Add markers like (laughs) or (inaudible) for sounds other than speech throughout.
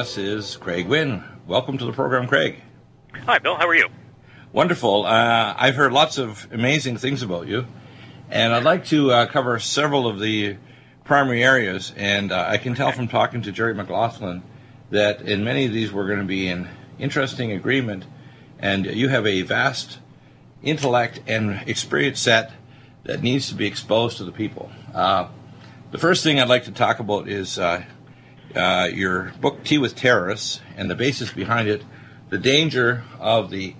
us is Craig Winn. Welcome to the program, Craig. Hi, Bill. How are you? Wonderful. Uh, I've heard lots of amazing things about you, and I'd like to uh, cover several of the primary areas. And uh, I can tell from talking to Jerry McLaughlin that in many of these we're going to be in interesting agreement, and you have a vast intellect and experience set that needs to be exposed to the people. Uh, the first thing I'd like to talk about is uh, your book Tea with Terrorists and the basis behind it, the danger of the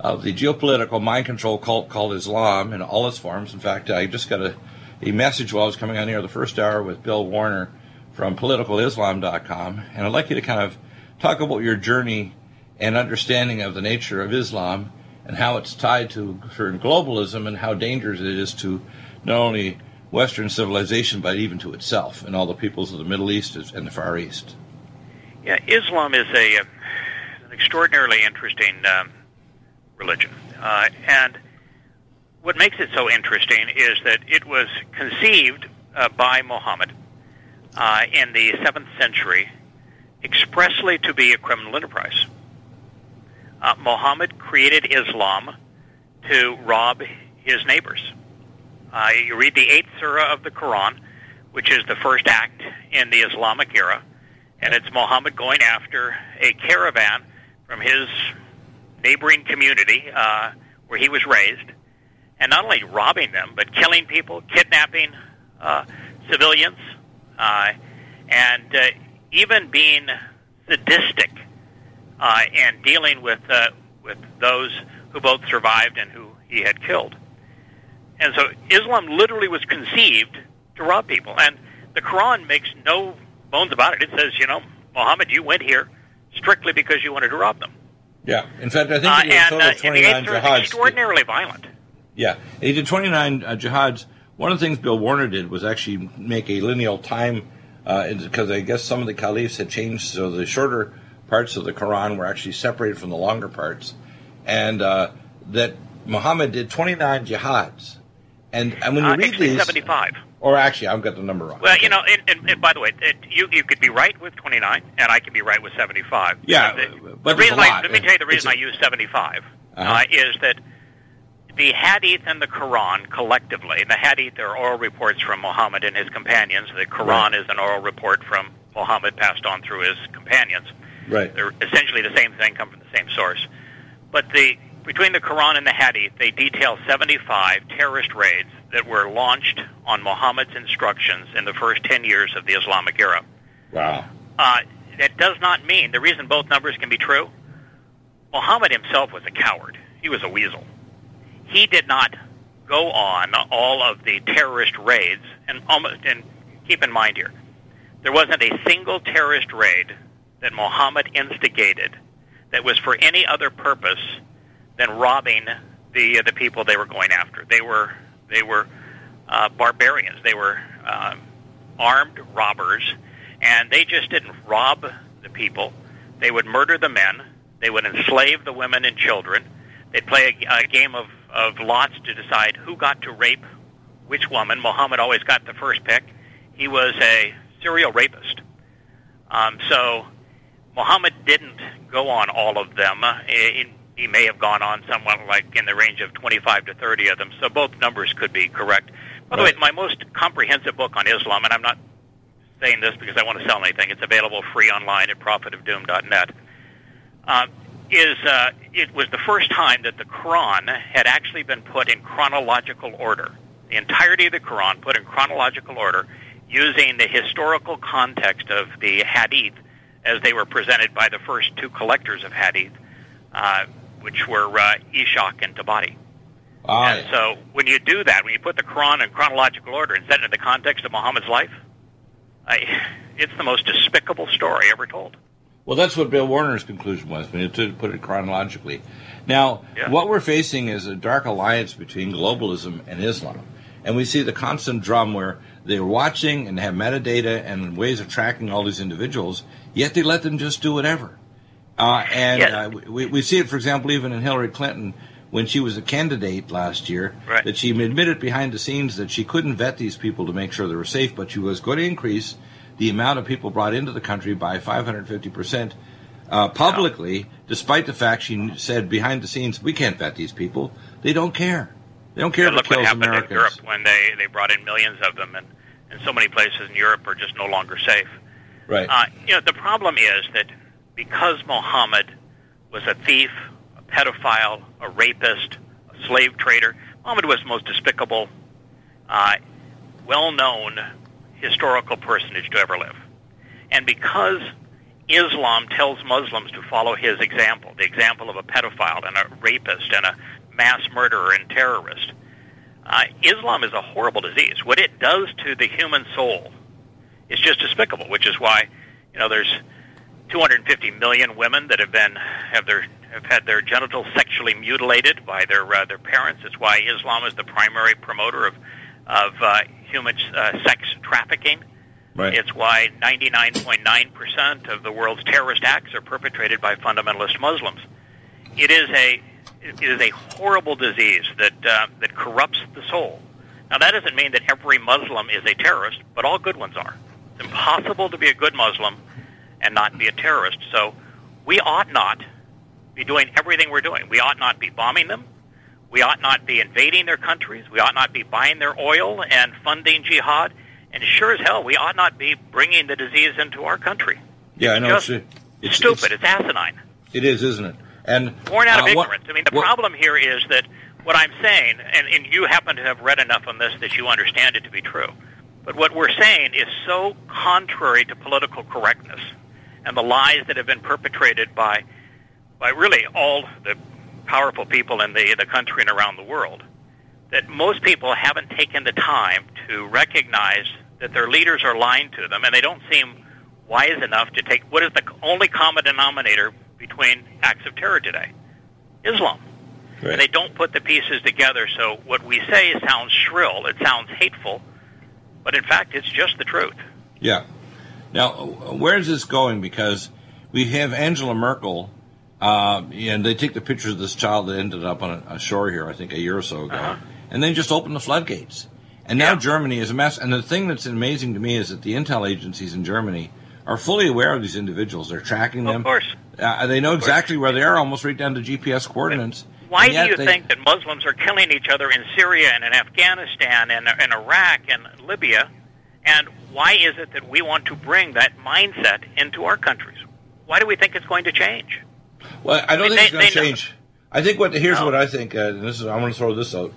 of the geopolitical mind control cult called Islam in all its forms. In fact, I just got a, a message while I was coming on here the first hour with Bill Warner from politicalislam.com, and I'd like you to kind of talk about your journey and understanding of the nature of Islam and how it's tied to certain globalism and how dangerous it is to not only Western civilization but even to itself and all the peoples of the Middle East and the Far East. Yeah, Islam is a uh, an extraordinarily interesting um, religion, uh, and what makes it so interesting is that it was conceived uh, by Muhammad uh, in the seventh century expressly to be a criminal enterprise. Uh, Muhammad created Islam to rob his neighbors. Uh, you read the eighth surah of the Quran, which is the first act in the Islamic era, and it's Muhammad going after a caravan from his neighboring community uh, where he was raised, and not only robbing them, but killing people, kidnapping uh, civilians, uh, and uh, even being sadistic uh, and dealing with uh, with those who both survived and who he had killed. And so Islam literally was conceived to rob people, and the Quran makes no bones about it. It says, you know, Muhammad, you went here strictly because you wanted to rob them. Yeah, in fact, I think Uh, he did a and total uh, of and the 29 answer is jihads. extraordinarily violent. Yeah, he did 29 uh, jihads. One of the things Bill Warner did was actually make a lineal time, because I guess some of the caliphs had changed, so the shorter parts of the Quran were actually separated from the longer parts, and uh, that Muhammad did 29 jihads. And, and when you Uh, read these, 75. or actually, I've got the number wrong. Well, you know, and, by the way, it, you you could be right with 29, and I could be right with 75. Yeah, the, but the reason I, let me tell you the reason I use 75 Uh-huh. uh, is that the Hadith and the Quran collectively, the Hadith are oral reports from Muhammad and his companions. The Quran Right. is an oral report from Muhammad passed on through his companions. right. They're essentially the same thing, come from the same source. But the between the Quran and the Hadith, they detail 75 terrorist raids that were launched on Muhammad's instructions in the first 10 years of the Islamic era. Wow. Uh, that does not mean the reason both numbers can be true. Muhammad himself was a coward. He was a weasel. He did not go on all of the terrorist raids, and almost, and keep in mind here, there wasn't a single terrorist raid that Muhammad instigated that was for any other purpose than robbing the the people they were going after. They were they were uh, barbarians. They were um, armed robbers, and they just didn't rob the people. They would murder the men. They would enslave the women and children. They'd play a, a game of, of lots to decide who got to rape which woman. Muhammad always got the first pick. He was a serial rapist. Um, so Muhammad didn't go on all of them. Uh, he, he may have gone on somewhat like in the range of 25 to 30 of them, so both numbers could be correct. By the way, my most comprehensive book on Islam, and I'm not saying this because I want to sell anything, it's available free online at prophetofdoom.net, uh, is uh, it was the first time that the Quran had actually been put in chronological order. The entirety of the Quran put in chronological order using the historical context of the Hadith as they were presented by the first two collectors of Hadith, uh, which were uh, Ishaq and Tabari. Oh, and yeah. so when you do that, when you put the Quran in chronological order and set it in the context of Muhammad's life, I, (laughs) it's the most despicable story ever told. Well, that's what Bill Warner's conclusion was when you to put it chronologically. Now, Yeah. what we're facing is a dark alliance between globalism and Islam. And we see the constant drum where they're watching and have metadata and ways of tracking all these individuals, yet they let them just do whatever. Uh, and Yes. uh, we, we see it, for example, even in Hillary Clinton when she was a candidate last year, Right. that she admitted behind the scenes that she couldn't vet these people to make sure they were safe, but she was going to increase the amount of people brought into the country by 550% uh, publicly, despite the fact she said behind the scenes, we can't vet these people. They don't care. They don't care it look what happened Americans. in Europe when they, they brought in millions of them, and, and so many places in Europe are just no longer safe. Right. Uh, you know, the problem is that because Muhammad was a thief, a pedophile, a rapist, a slave trader, Muhammad was the most despicable, uh, well-known historical personage to ever live. And because Islam tells Muslims to follow his example, the example of a pedophile and a rapist and a mass murderer and terrorist, uh, Islam is a horrible disease. What it does to the human soul is just despicable, which is why, you know, there's 250 million women that have been have their have had their genitals sexually mutilated by their uh, their parents. It's why Islam is the primary promoter of of uh, human uh, sex trafficking. right. It's why 99.9% of the world's terrorist acts are perpetrated by fundamentalist Muslims. It is a it is a horrible disease that uh, that corrupts the soul. Now that doesn't mean that every Muslim is a terrorist, but all good ones are. It's impossible to be a good Muslim and not be a terrorist. So we ought not be doing everything we're doing. We ought not be bombing them. We ought not be invading their countries. We ought not be buying their oil and funding jihad. And sure as hell, we ought not be bringing the disease into our country. yeah, I know. It's, it's Stupid. It's, It's, asinine. it is, isn't it? And Born out of uh, what- ignorance. I mean, the what- problem here is that what I'm saying, and, and you happen to have read enough on this that you understand it to be true, but what we're saying is so contrary to political correctness and the lies that have been perpetrated by, by really all the powerful people in the, the country and around the world that most people haven't taken the time to recognize that their leaders are lying to them, and they don't seem wise enough to take what is the only common denominator between acts of terror today Islam. Right. And they don't put the pieces together, so what we say sounds shrill, it sounds hateful, but in fact, it's just the truth. Yeah. Now, where is this going? Because we have Angela Merkel, uh, and they take the pictures of this child that ended up on a, a shore here, I think, a year or so ago, Uh-huh. and they just opened the floodgates. And now Yeah. Germany is a mess. And the thing that's amazing to me is that the intel agencies in Germany are fully aware of these individuals. They're tracking them. Of course. Uh, they know exactly where they are, almost right down to GPS coordinates. Why do you they- think that Muslims are killing each other in Syria and in Afghanistan and in Iraq and Libya? And why is it that we want to bring that mindset into our countries? Why do we think it's going to change? Well, I don't They- think it's going to they know. change. I think what here's No. what I think, uh, and this is I'm going to throw this out.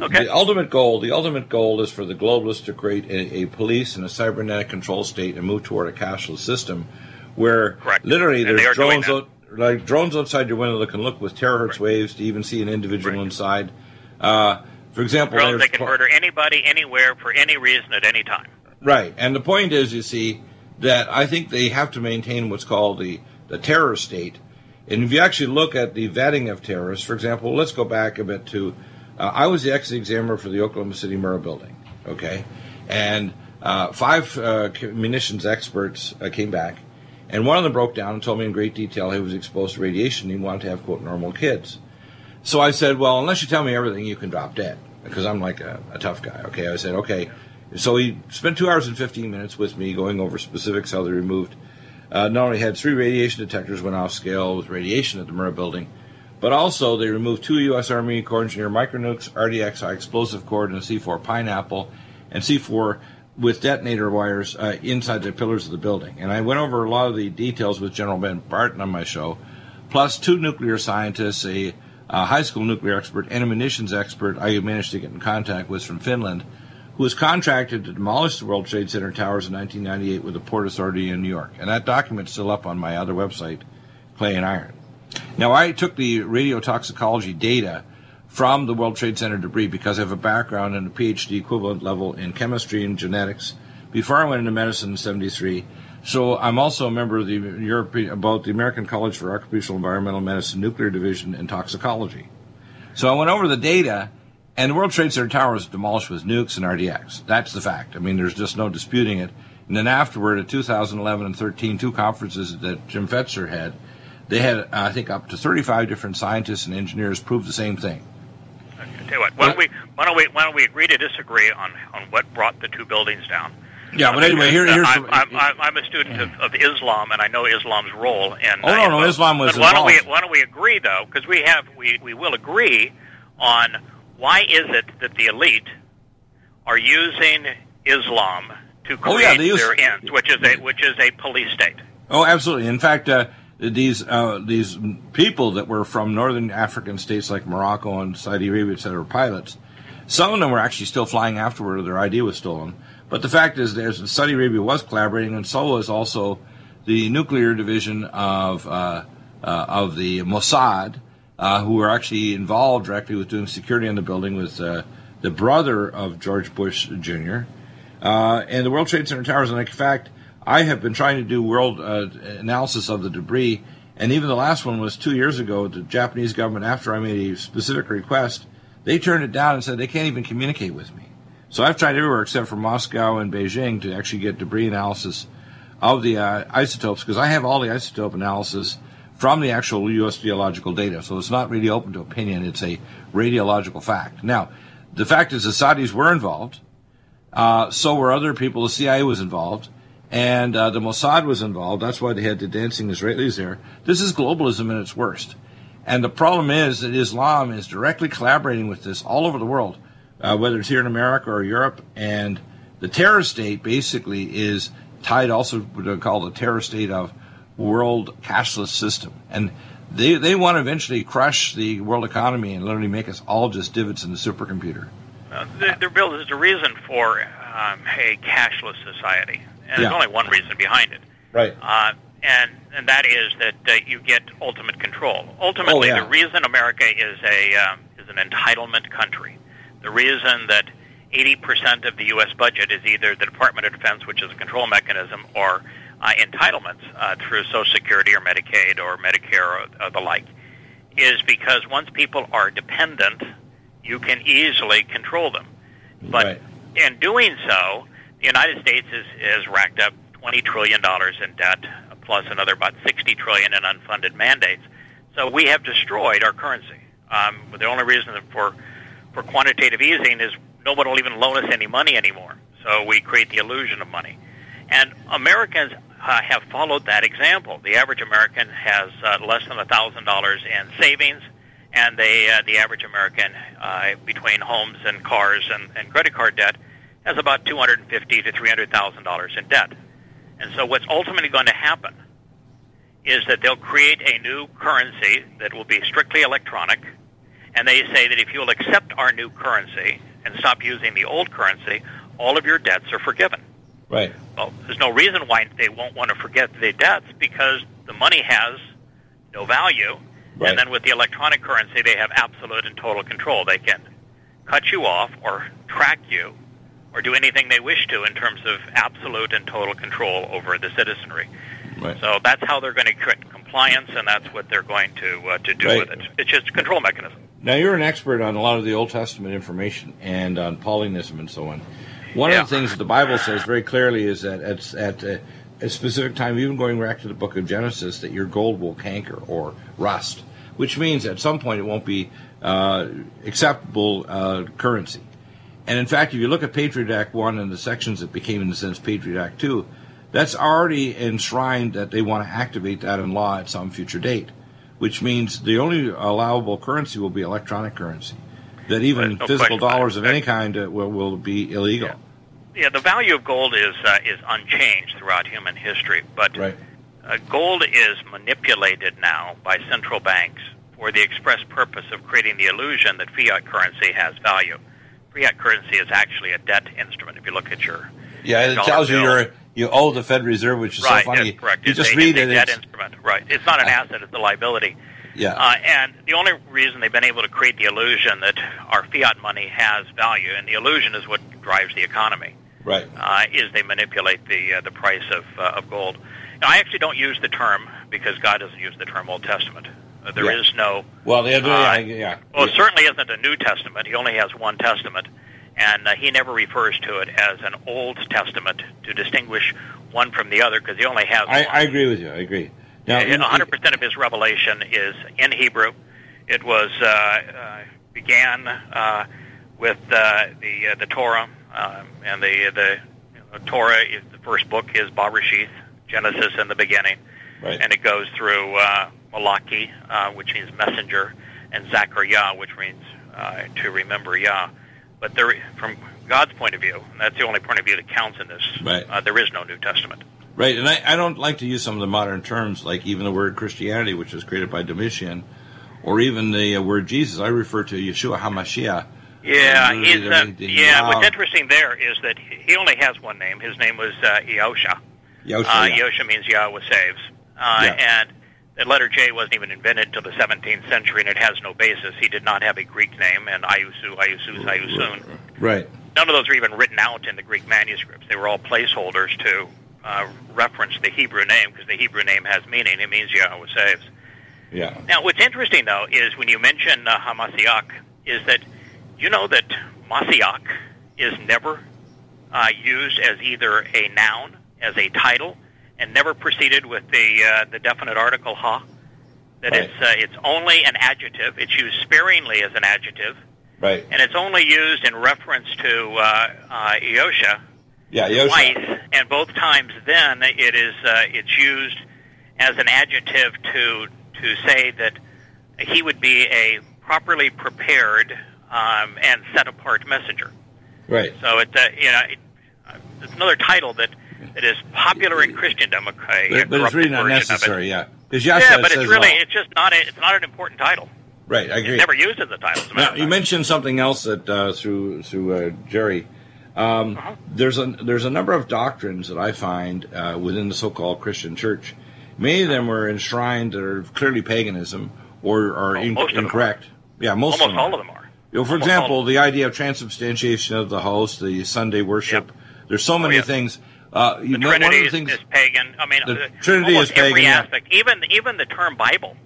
Okay. The ultimate goal, the ultimate goal is for the globalists to create a, a police and a cybernetic control state and move toward a cashless system, where Correct. literally And there's drones out, like drones outside your window that can look with terahertz Right. waves to even see an individual Right. inside. Uh, for example, Drones they can pl- murder anybody, anywhere, for any reason, at any time. Right, and the point is, you see, that I think they have to maintain what's called the the terror state. And if you actually look at the vetting of terrorists, for example, let's go back a bit to, uh, I was the ex-examiner for the Oklahoma City Murrah Building, okay, and uh, five uh, munitions experts uh, came back, and one of them broke down and told me in great detail he was exposed to radiation. And he wanted to have quote normal kids. So I said, well, unless you tell me everything, you can drop dead because I'm like a, a tough guy. Okay, I said, okay. So he spent two hours and 15 minutes with me going over specifics how they removed uh, not only had three radiation detectors went off scale with radiation at the Murrah building, but also they removed two U.S. Army Corps Engineer micronukes, RDX high explosive cord, and a C4 Pineapple, and C4 with detonator wires uh, inside the pillars of the building. And I went over a lot of the details with General Ben Partin on my show, plus two nuclear scientists, a, a high school nuclear expert, and a munitions expert I managed to get in contact with from Finland, who was contracted to demolish the World Trade Center towers in 1998 with the Port Authority in New York. And that document's still up on my other website, Clay and Iron. Now, I took the radiotoxicology data from the World Trade Center debris because I have a background and a PhD equivalent level in chemistry and genetics before I went into medicine in 73. So I'm also a member of the European, about the American College for Occupational Environmental Medicine Nuclear Division and Toxicology. So I went over the data and the World Trade Center tower was demolished with nukes and RDX. That's the fact. I mean, there's just no disputing it. And then afterward, at 2011 and 13, two conferences that Jim Fetzer had, they had, I think, up to 35 different scientists and engineers prove the same thing. Okay, tell you what, why don't we why don't we why don't we agree to disagree on, on what brought the two buildings down? Yeah, but anyway, here, here's I'm, I'm, I'm, I'm a student of, of Islam, and I know Islam's role. And oh no, no, Islam was. But why don't we why don't we agree though? Because we have we, we will agree on why is it that the elite are using Islam to create oh, yeah, use, their ends, which is a which is a police state. Oh, absolutely. In fact, uh, these uh, these people that were from northern African states like Morocco and Saudi Arabia, etc., pilots. Some of them were actually still flying afterward; their ID was stolen. But the fact is, there's Saudi Arabia was collaborating, and so was also the nuclear division of uh, uh, of the Mossad, uh, who were actually involved directly with doing security on the building with uh, the brother of George Bush Jr. Uh, and the World Trade Center towers. And in fact, I have been trying to do world uh, analysis of the debris, and even the last one was two years ago. The Japanese government, after I made a specific request, they turned it down and said they can't even communicate with me. So I've tried everywhere except for Moscow and Beijing to actually get debris analysis of the uh, isotopes because I have all the isotope analysis from the actual U.S. geological data. So it's not really open to opinion; it's a radiological fact. Now, the fact is the Saudis were involved. Uh, so were other people. The CIA was involved and uh, the Mossad was involved. That's why they had the dancing Israelis there. This is globalism in its worst. And the problem is that Islam is directly collaborating with this all over the world, uh, whether it's here in America or Europe. And the terror state basically is tied also what they call the terror state of world cashless system. And they, they want to eventually crush the world economy and literally make us all just divots in the supercomputer. Uh, there, there is a reason for um, a cashless society and yeah. there's only one reason behind it. Right. Uh, and and that is that uh, you get ultimate control. Ultimately, oh, yeah. the reason America is a um, is an entitlement country, the reason that 80% of the U.S. budget is either the Department of Defense, which is a control mechanism, or uh, entitlements uh, through Social Security or Medicaid or Medicare or, or the like, is because once people are dependent, you can easily control them. But right. in doing so, the United States is, has racked up $20 trillion in debt, plus another about 60 trillion in unfunded mandates. So we have destroyed our currency. Um, the only reason for, for quantitative easing is no one will even loan us any money anymore. So we create the illusion of money. And Americans uh, have followed that example. The average American has uh, less than $1,000 in savings, and they, uh, the average American, uh, between homes and cars and, and credit card debt, has about two hundred and fifty to three hundred thousand dollars in debt. And so, what's ultimately going to happen is that they'll create a new currency that will be strictly electronic, and they say that if you'll accept our new currency and stop using the old currency, all of your debts are forgiven. Right. Well, there's no reason why they won't want to forget their debts because the money has no value. Right. And then with the electronic currency, they have absolute and total control. They can cut you off or track you or do anything they wish to in terms of absolute and total control over the citizenry. Right. So that's how they're going to create compliance, and that's what they're going to uh, to do right. with it. It's just a control mechanism. Now you're an expert on a lot of the Old Testament information and on Paulinism and so on. One yeah. of the things that the Bible says very clearly is that at, at a, a specific time, even going back to the book of Genesis, that your gold will canker or rust, which means at some point it won't be uh, acceptable uh, currency. And in fact, if you look at Patriot Act 1 and the sections that became, in a sense, Patriot Act 2, that's already enshrined that they want to activate that in law at some future date, which means the only allowable currency will be electronic currency. That even no physical dollars of any kind uh, will, will be illegal. Yeah, the value of gold is uh, is unchanged throughout human history, but Right. uh, gold is manipulated now by central banks for the express purpose of creating the illusion that fiat currency has value. Fiat currency is actually a debt instrument. If you look at your Yeah, it tells you bill. you're you owe the Fed Reserve, which is right, so funny. yes, correct. You it's just a, read it's it. a debt it's- instrument. Right. It's not an asset; it's a liability. yeah. Uh, and the only reason they've been able to create the illusion that our fiat money has value, and the illusion is what drives the economy, right. uh, is they manipulate the uh, the price of uh, of gold. Now, I actually don't use the term because God doesn't use the term Old Testament. Uh, there Yeah. is no Well, the other, Uh, yeah, yeah. well, it certainly isn't a New Testament. He only has one Testament, and uh, he never refers to it as an Old Testament to distinguish one from the other because he only has I, one. I agree with you. I agree. Now, in- 100% of his revelation is in Hebrew. It was uh, uh, began uh, with uh, the uh, the Torah, um, and the the you know, Torah is the first book is Bereshith, Genesis in the beginning, right. and it goes through uh, Malachi, uh, which means messenger, and Zachariah, which means uh, to remember Yah. But there, from God's point of view, and that's the only point of view that counts in this. Right. Uh, there is no New Testament. Right, and I, I don't like to use some of the modern terms, like even the word Christianity, which was created by Domitian, or even the uh, word Jesus. I refer to Yeshua HaMashiach. Yeah, he's, uh, yeah. wow. What's interesting there is that he only has one name. His name was uh, Yosha. Yosha, Uh, yeah. Yosha means Yahweh saves, uh, Yeah. and the letter J wasn't even invented until the 17th century, and it has no basis. He did not have a Greek name, and Iusu, Iusus, Iusun. Right, None of those are even written out in the Greek manuscripts. They were all placeholders to uh, reference the Hebrew name because the Hebrew name has meaning. It means Yahweh saves. yeah. Now, what's interesting though is when you mention uh, Hamasiach, is that you know that Masiach is never uh, used as either a noun, as a title, and never preceded with the uh, the definite article ha. That Right. it's uh, it's only an adjective. It's used sparingly as an adjective, Right, and it's only used in reference to uh, uh, Eosha yeah, Yosha. twice, and both times then it is uh, it's used as an adjective to to say that he would be a properly prepared um, and set apart messenger. Right, So it uh, you know it, uh, it's another title that that is popular in Christendom. A, a but, but it's really not of it. necessary. Yeah, because Yeah, but it's really all. it's just not a, it's not an important title. right. I agree. It's never used as a title. As a Now you fact. mentioned something else that uh, through through uh, Jerry. Um, Uh-huh. There's a there's a number of doctrines that I find uh, within the so-called Christian church. Many of them are enshrined that are clearly paganism or are Oh, in- most are. incorrect. Yeah, most almost of them all are. of them are. You know, for example, the idea of transubstantiation of the host, the Sunday worship. Yep. There's so many yeah. things. Uh, you The know, one Trinity of the is, things. is pagan. I mean, The uh, Trinity is pagan, every yeah. aspect. Even even the term Bible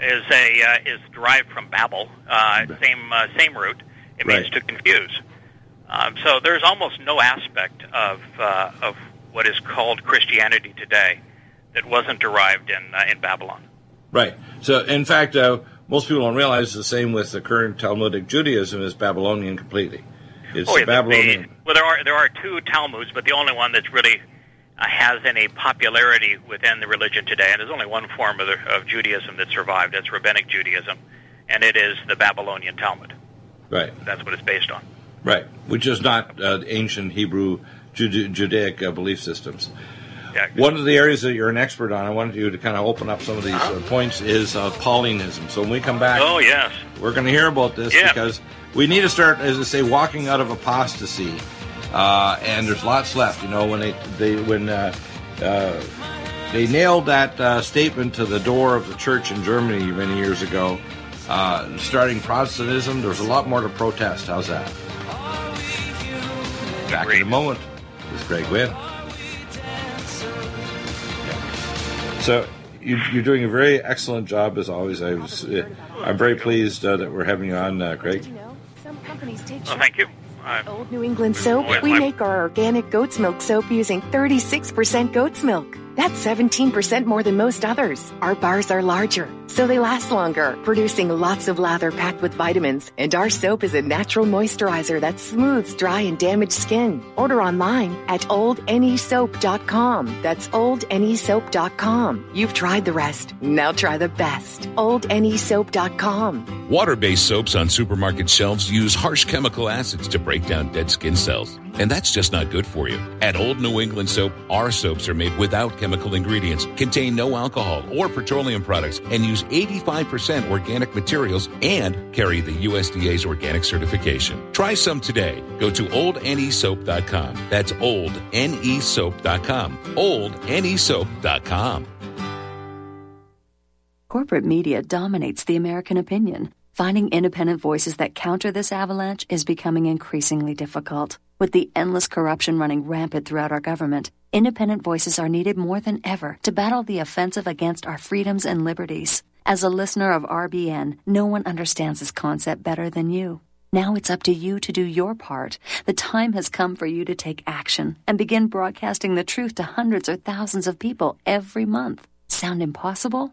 is a uh, is derived from Babel. Uh, same uh, same root. It means Right. to confuse. Um, so there's almost no aspect of uh, of what is called Christianity today that wasn't derived in uh, in Babylon. Right. So, in fact, uh, most people don't realize the same with the current Talmudic Judaism is Babylonian completely. It's Oh, yeah, Babylonian. the- well, there are there are two Talmuds, but the only one that's really uh, has any popularity within the religion today, and there's only one form of, the, of Judaism that survived. That's Rabbinic Judaism, and it is the Babylonian Talmud. Right. That's what it's based on. Right. Which is not uh, ancient Hebrew Jude- Judaic uh, belief systems. Yeah. One of the areas that you're an expert on, I wanted you to kind of open up some of these uh, points, is uh, Paulinism. So when we come back, Oh yes. we're going to hear about this Yeah. because we need to start, as I say, walking out of apostasy. Uh, and there's lots left. You know, when they they when uh, uh, they nailed that uh, statement to the door of the church in Germany many years ago, uh, starting Protestantism, there's a lot more to protest. How's that? Back in a moment with Greg Winn. So you, you're doing a very excellent job as always. I was, uh, I'm very pleased uh, that we're having you on, uh, Greg. Did you know some companies take Well, thank you. Uh, Old New England soap, Well, we make our organic goat's milk soap using 36% goat's milk. That's 17% more than most others. Our bars are larger, so they last longer, producing lots of lather packed with vitamins. And our soap is a natural moisturizer that smooths dry and damaged skin. Order online at oldnesoap.com. That's oldnesoap.com. You've tried the rest. Now try the best. oldnesoap.com. Water-based soaps on supermarket shelves use harsh chemical acids to break down dead skin cells. And that's just not good for you. At Old New England Soap, our soaps are made without chemical ingredients, contain no alcohol or petroleum products, and use 85% organic materials and carry the USDA's organic certification. Try some today. Go to oldnesoap.com. That's oldnesoap.com. oldnesoap.com. Corporate media dominates the American opinion. Finding independent voices that counter this avalanche is becoming increasingly difficult. With the endless corruption running rampant throughout our government, independent voices are needed more than ever to battle the offensive against our freedoms and liberties. As a listener of RBN, no one understands this concept better than you. Now it's up to you to do your part. The time has come for you to take action and begin broadcasting the truth to hundreds or thousands of people every month. Sound impossible?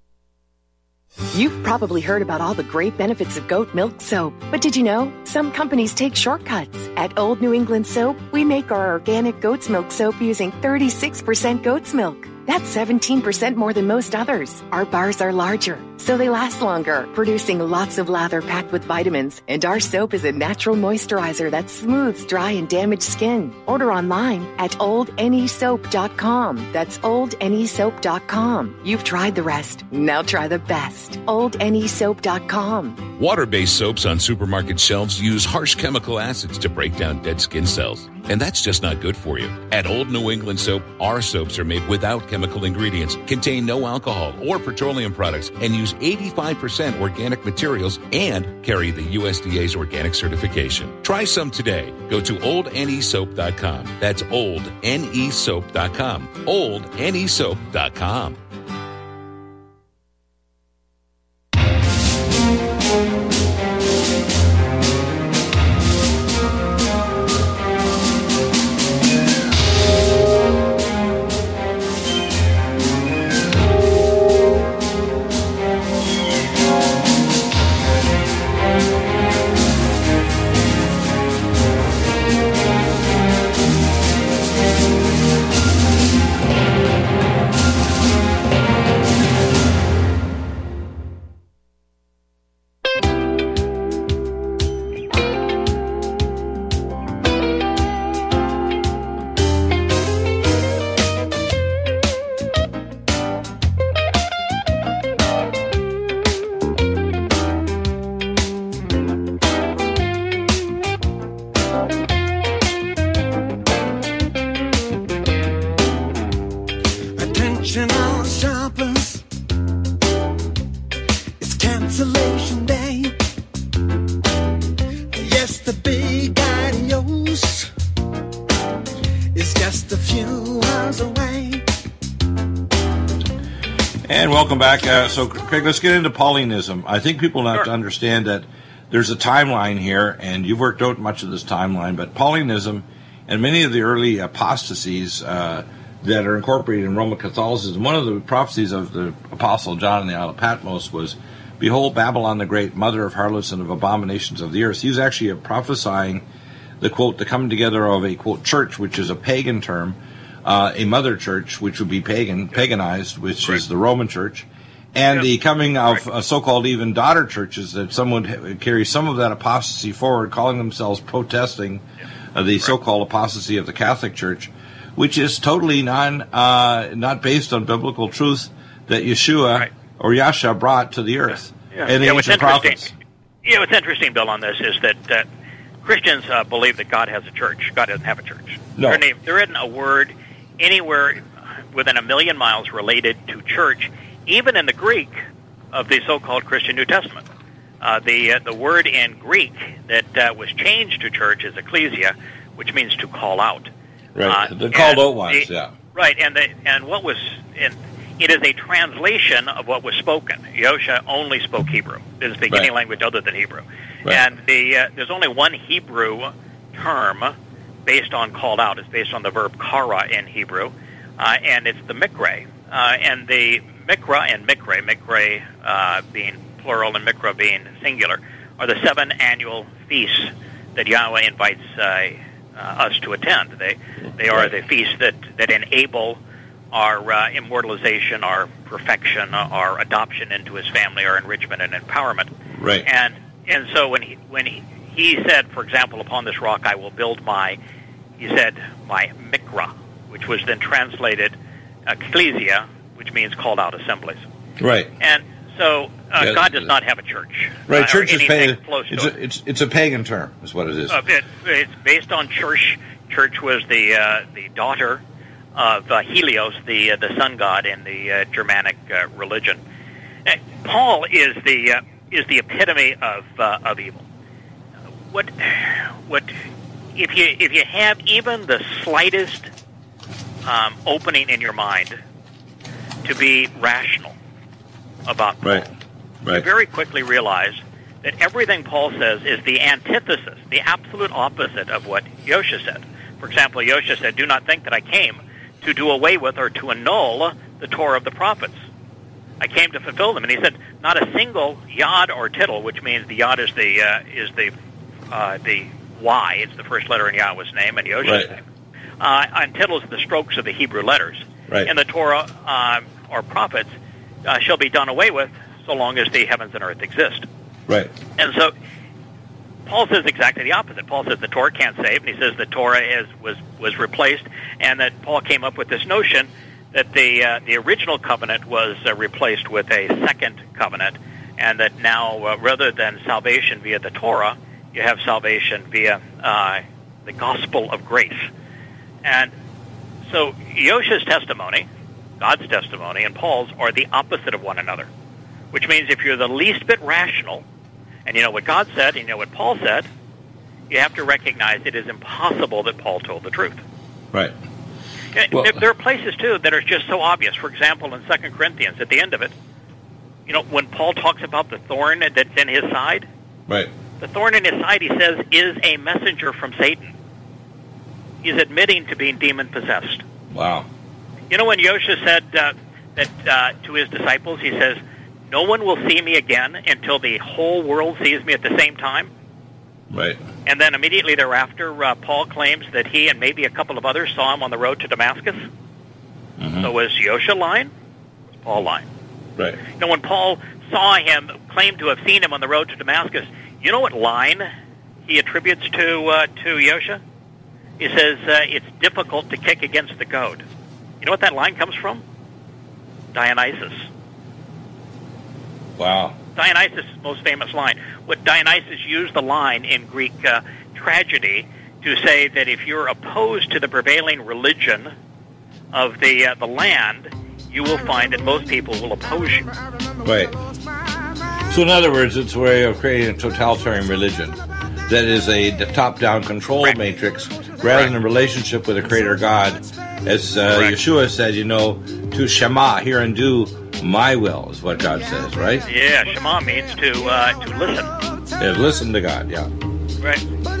You've probably heard about all the great benefits of goat milk soap, but did you know some companies take shortcuts? At Old New England Soap, we make our organic goat's milk soap using 36% goat's milk. That's 17% more than most others. Our bars are larger, so they last longer, producing lots of lather packed with vitamins. And our soap is a natural moisturizer that smooths dry and damaged skin. Order online at oldnesoap.com. That's oldnesoap.com. You've tried the rest. Now try the best. oldnesoap.com. Water-based soaps on supermarket shelves use harsh chemical acids to break down dead skin cells. And that's just not good for you. At Old New England Soap, our soaps are made without chemical ingredients, contain no alcohol or petroleum products, and use 85% organic materials and carry the USDA's organic certification. Try some today. Go to oldnesoap.com. That's oldnesoap.com. oldnesoap.com. Craig, let's get into Paulinism. I think people have to understand that there's a timeline here, and you've worked out much of this timeline, but Paulinism and many of the early apostasies uh, that are incorporated in Roman Catholicism, one of the prophecies of the Apostle John in the Isle of Patmos was, Behold, Babylon the Great, mother of harlots and of abominations of the earth. He was actually prophesying the quote, the coming together of a quote church, which is a pagan term, uh, a mother church, which would be pagan, paganized, which is the Roman church, and Yeah. the coming of uh, so-called even daughter churches that some would carry some of that apostasy forward, calling themselves protesting uh, the so-called apostasy of the Catholic Church, which is totally non, uh, not based on biblical truth that Yeshua Right. or Yasha brought to the earth and the yeah, what's ancient interesting, prophets. yeah, what's interesting, Bill, on this is that uh, Christians uh, believe that God has a church. God doesn't have a church. No. There, there isn't a word anywhere within a million miles related to church. Even in the Greek, of the so-called Christian New Testament. Uh, the uh, the word in Greek that uh, was changed to church is ecclesia, which means to call out. Right. Uh, the called out ones, the- yeah. Right, and the, and what was and it is a translation of what was spoken. Yosha only spoke Hebrew. It is the beginning Right. language other than Hebrew, Right. and the uh, there's only one Hebrew term based on called out. It's based on the verb kara in Hebrew, uh, and it's the mikre. Uh, and the mikra and mikre, mikre uh, being plural and mikra being singular, are the seven annual feasts that Yahweh invites uh, uh, us to attend. They they are the feasts that that enable our uh, immortalization, our perfection, our adoption into His family, our enrichment and empowerment. Right. And and so when he when he, he said, for example, upon this rock I will build my, he said my mikra, which was then translated ecclesia, which means called out assemblies. Right. And so uh, Yeah, God does not have a church. Right. uh, church is anything pagan. close to It's it. it's it's a pagan term, is what it is. Uh, it, it's based on church. Church was the uh, the daughter of uh, Helios, the uh, the sun god in the uh, Germanic uh, religion. Uh, Paul is the uh, is the epitome of uh, of evil. What what if you if you have even the slightest um, opening in your mind to be rational about Paul, Right. you very quickly realize that everything Paul says is the antithesis, the absolute opposite of what Yosha said. For example, Yosha said, Do not think that I came to do away with or to annul the Torah of the prophets. I came to fulfill them. And he said, Not a single yod or tittle, which means the yod is the uh, is the uh, the Y, it's the first letter in Yahweh's name and Yosha's Right. name. Uh, and tittle is the strokes of the Hebrew letters. Right. And the Torah um, or prophets uh, shall be done away with so long as the heavens and earth exist. Right. And so Paul says exactly the opposite. Paul says the Torah can't save, and he says the Torah is was was replaced, and that Paul came up with this notion that the uh, the original covenant was uh, replaced with a second covenant, and that now uh, rather than salvation via the Torah, you have salvation via uh, the gospel of grace. And so Yosha's testimony, God's testimony, and Paul's are the opposite of one another. Which means if you're the least bit rational, and you know what God said, and you know what Paul said, you have to recognize it is impossible that Paul told the truth. Right. Well- there, there are places too that are just so obvious. For example, in Second Corinthians, at the end of it, you know, when Paul talks about the thorn that's in his side, Right. the thorn in his side, he says, is a messenger from Satan. He's admitting to being demon possessed. Wow. You know, when Yosha said uh, that uh, to his disciples, he says, "No one will see me again until the whole world sees me at the same time." Right. And then immediately thereafter, uh, Paul claims that he and maybe a couple of others saw him on the road to Damascus. Mhm. So was Yosha lying? Was Paul lying? Right. You know, when Paul saw him, claimed to have seen him on the road to Damascus, you know what line he attributes to uh, to Yosha? He says uh, it's difficult to kick against the goad. You know what that line comes from? Dionysus. Wow. Dionysus' most famous line. What Dionysus used the line in Greek uh, tragedy to say that if you're opposed to the prevailing religion of the uh, the land, you will find that most people will oppose you. Right. So, in other words, it's a way of creating a totalitarian religion that is a top-down control Correct. matrix rather than a relationship with a Creator God. As uh, Yeshua said, you know, to Shema, hear and do my will is what God says, right? Yeah, Shema means to uh, to listen. Yeah, listen to God. Yeah. Right.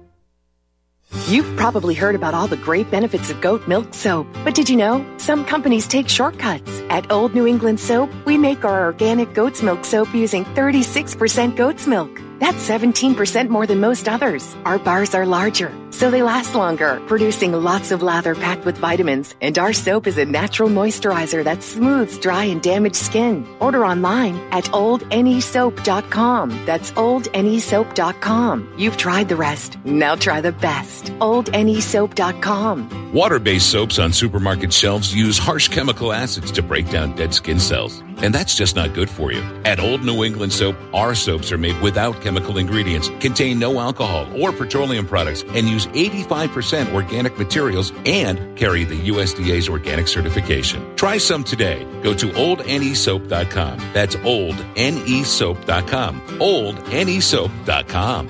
You've probably heard about all the great benefits of goat milk soap, but did you know some companies take shortcuts? At Old New England Soap, we make our organic goat's milk soap using 36% goat's milk. That's 17% more than most others. Our bars are larger, so they last longer, producing lots of lather packed with vitamins. And our soap is a natural moisturizer that smooths dry and damaged skin. Order online at oldnesoap.com. That's oldnesoap.com. You've tried the rest. Now try the best. oldnesoap.com. Water based soaps on supermarket shelves use harsh chemical acids to break down dead skin cells. And that's just not good for you. At Old New England Soap, our soaps are made without chemical ingredients, contain no alcohol or petroleum products, and use 85% organic materials and carry the USDA's organic certification. Try some today. Go to oldnesoap.com. That's oldnesoap.com. Oldnesoap.com.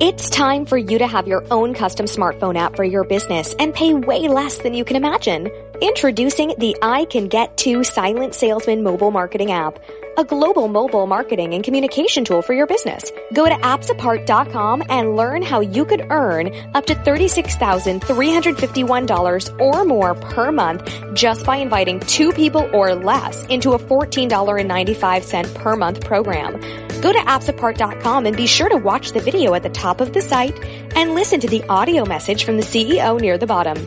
It's time for you to have your own custom smartphone app for your business and pay way less than you can imagine. Introducing the I Can Get To Silent Salesman mobile marketing app, a global mobile marketing and communication tool for your business. Go to appsapart.com and learn how you could earn up to $36,351 or more per month just by inviting two people or less into a $14.95 per month program. Go to appsapart.com and be sure to watch the video at the top of the site and listen to the audio message from the CEO near the bottom.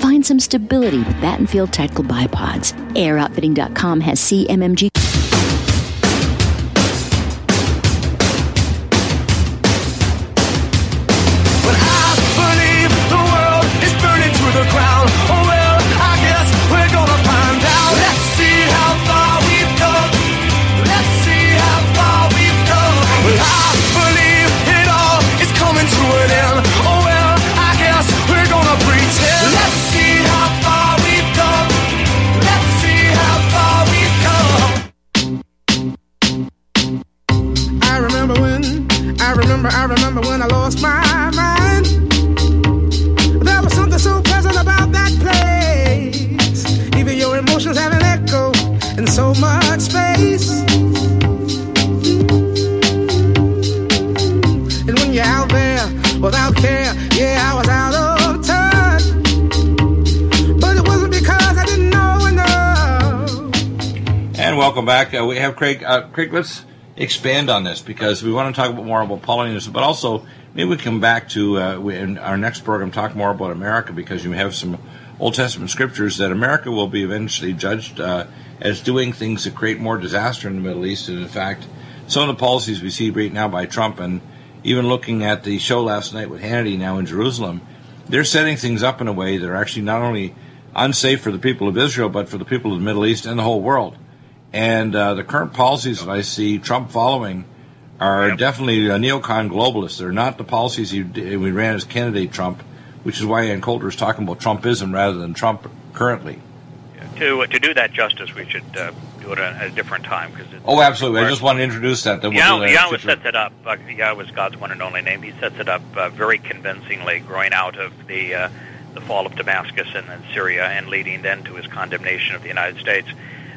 Find some stability with Battenfield Tactical Bipods. AirOutfitting.com has CMMG. Welcome back. Uh, we have Craig. Uh, Craig, let's expand on this because we want to talk about more about Paulinism, but also maybe we come back to uh, we, in our next program talk more about America because you have some Old Testament scriptures that America will be eventually judged uh, as doing things that create more disaster in the Middle East. And in fact, some of the policies we see right now by Trump and even looking at the show last night with Hannity now in Jerusalem, they're setting things up in a way that are actually not only unsafe for the people of Israel, but for the people of the Middle East and the whole world. And uh, the current policies that I see Trump following are definitely uh, neocon globalists. They're not the policies he, we ran as candidate Trump, which is why Ann Coulter is talking about Trumpism rather than Trump currently. To to do that justice, we should uh, do it at a different time because Oh, absolutely. I just want to introduce that. Then we'll do Yahweh, that sets it up. Uh, Yahweh is God's one and only name. He sets it up uh, very convincingly, growing out of the uh, the fall of Damascus and then Syria, and leading then to his condemnation of the United States.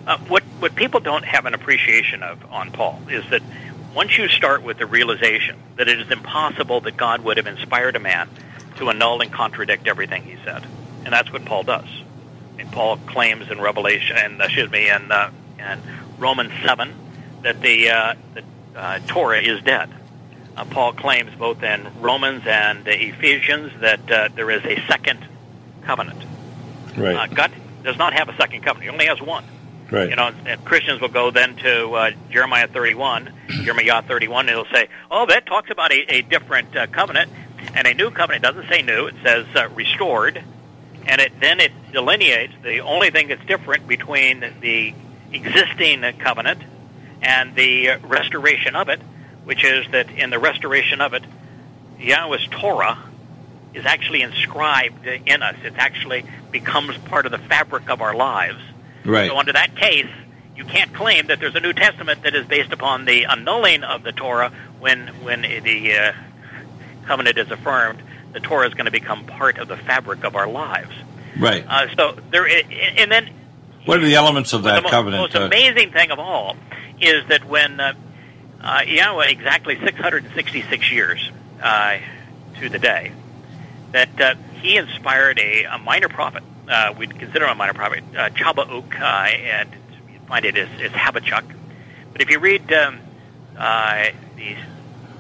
Uh, what what people don't have an appreciation of on Paul is that once you start with the realization that it is impossible that God would have inspired a man to annul and contradict everything he said, and that's what Paul does. And Paul claims in Revelation, and uh, excuse me, in, uh, in Romans seven, that the uh, the uh, Torah is dead. Uh, Paul claims both in Romans and Ephesians that uh, there is a second covenant. Right. Uh, God does not have a second covenant; He only has one. Right. You know, and Christians will go then to uh, Jeremiah 31, (clears throat) Jeremiah 31, and they'll say, "Oh, that talks about a, a different uh, covenant, and a new covenant doesn't say new; it says uh, restored." And it then it delineates the only thing that's different between the existing covenant and the restoration of it, which is that in the restoration of it, Yahweh's Torah is actually inscribed in us. It actually becomes part of the fabric of our lives. Right. So under that case, you can't claim that there's a New Testament that is based upon the annulling of the Torah when when the uh, covenant is affirmed. The Torah is going to become part of the fabric of our lives. right. Uh, so there, and then what are the elements of that mo- covenant? most uh, amazing thing of all is that when uh, uh, Yahweh, exactly 666 years uh, to the day, that uh, he inspired a, a minor prophet. Uh, we'd consider a minor prophet, uh, Chabauk, uh, and you find it as, as Habakkuk. But if you read um, uh, the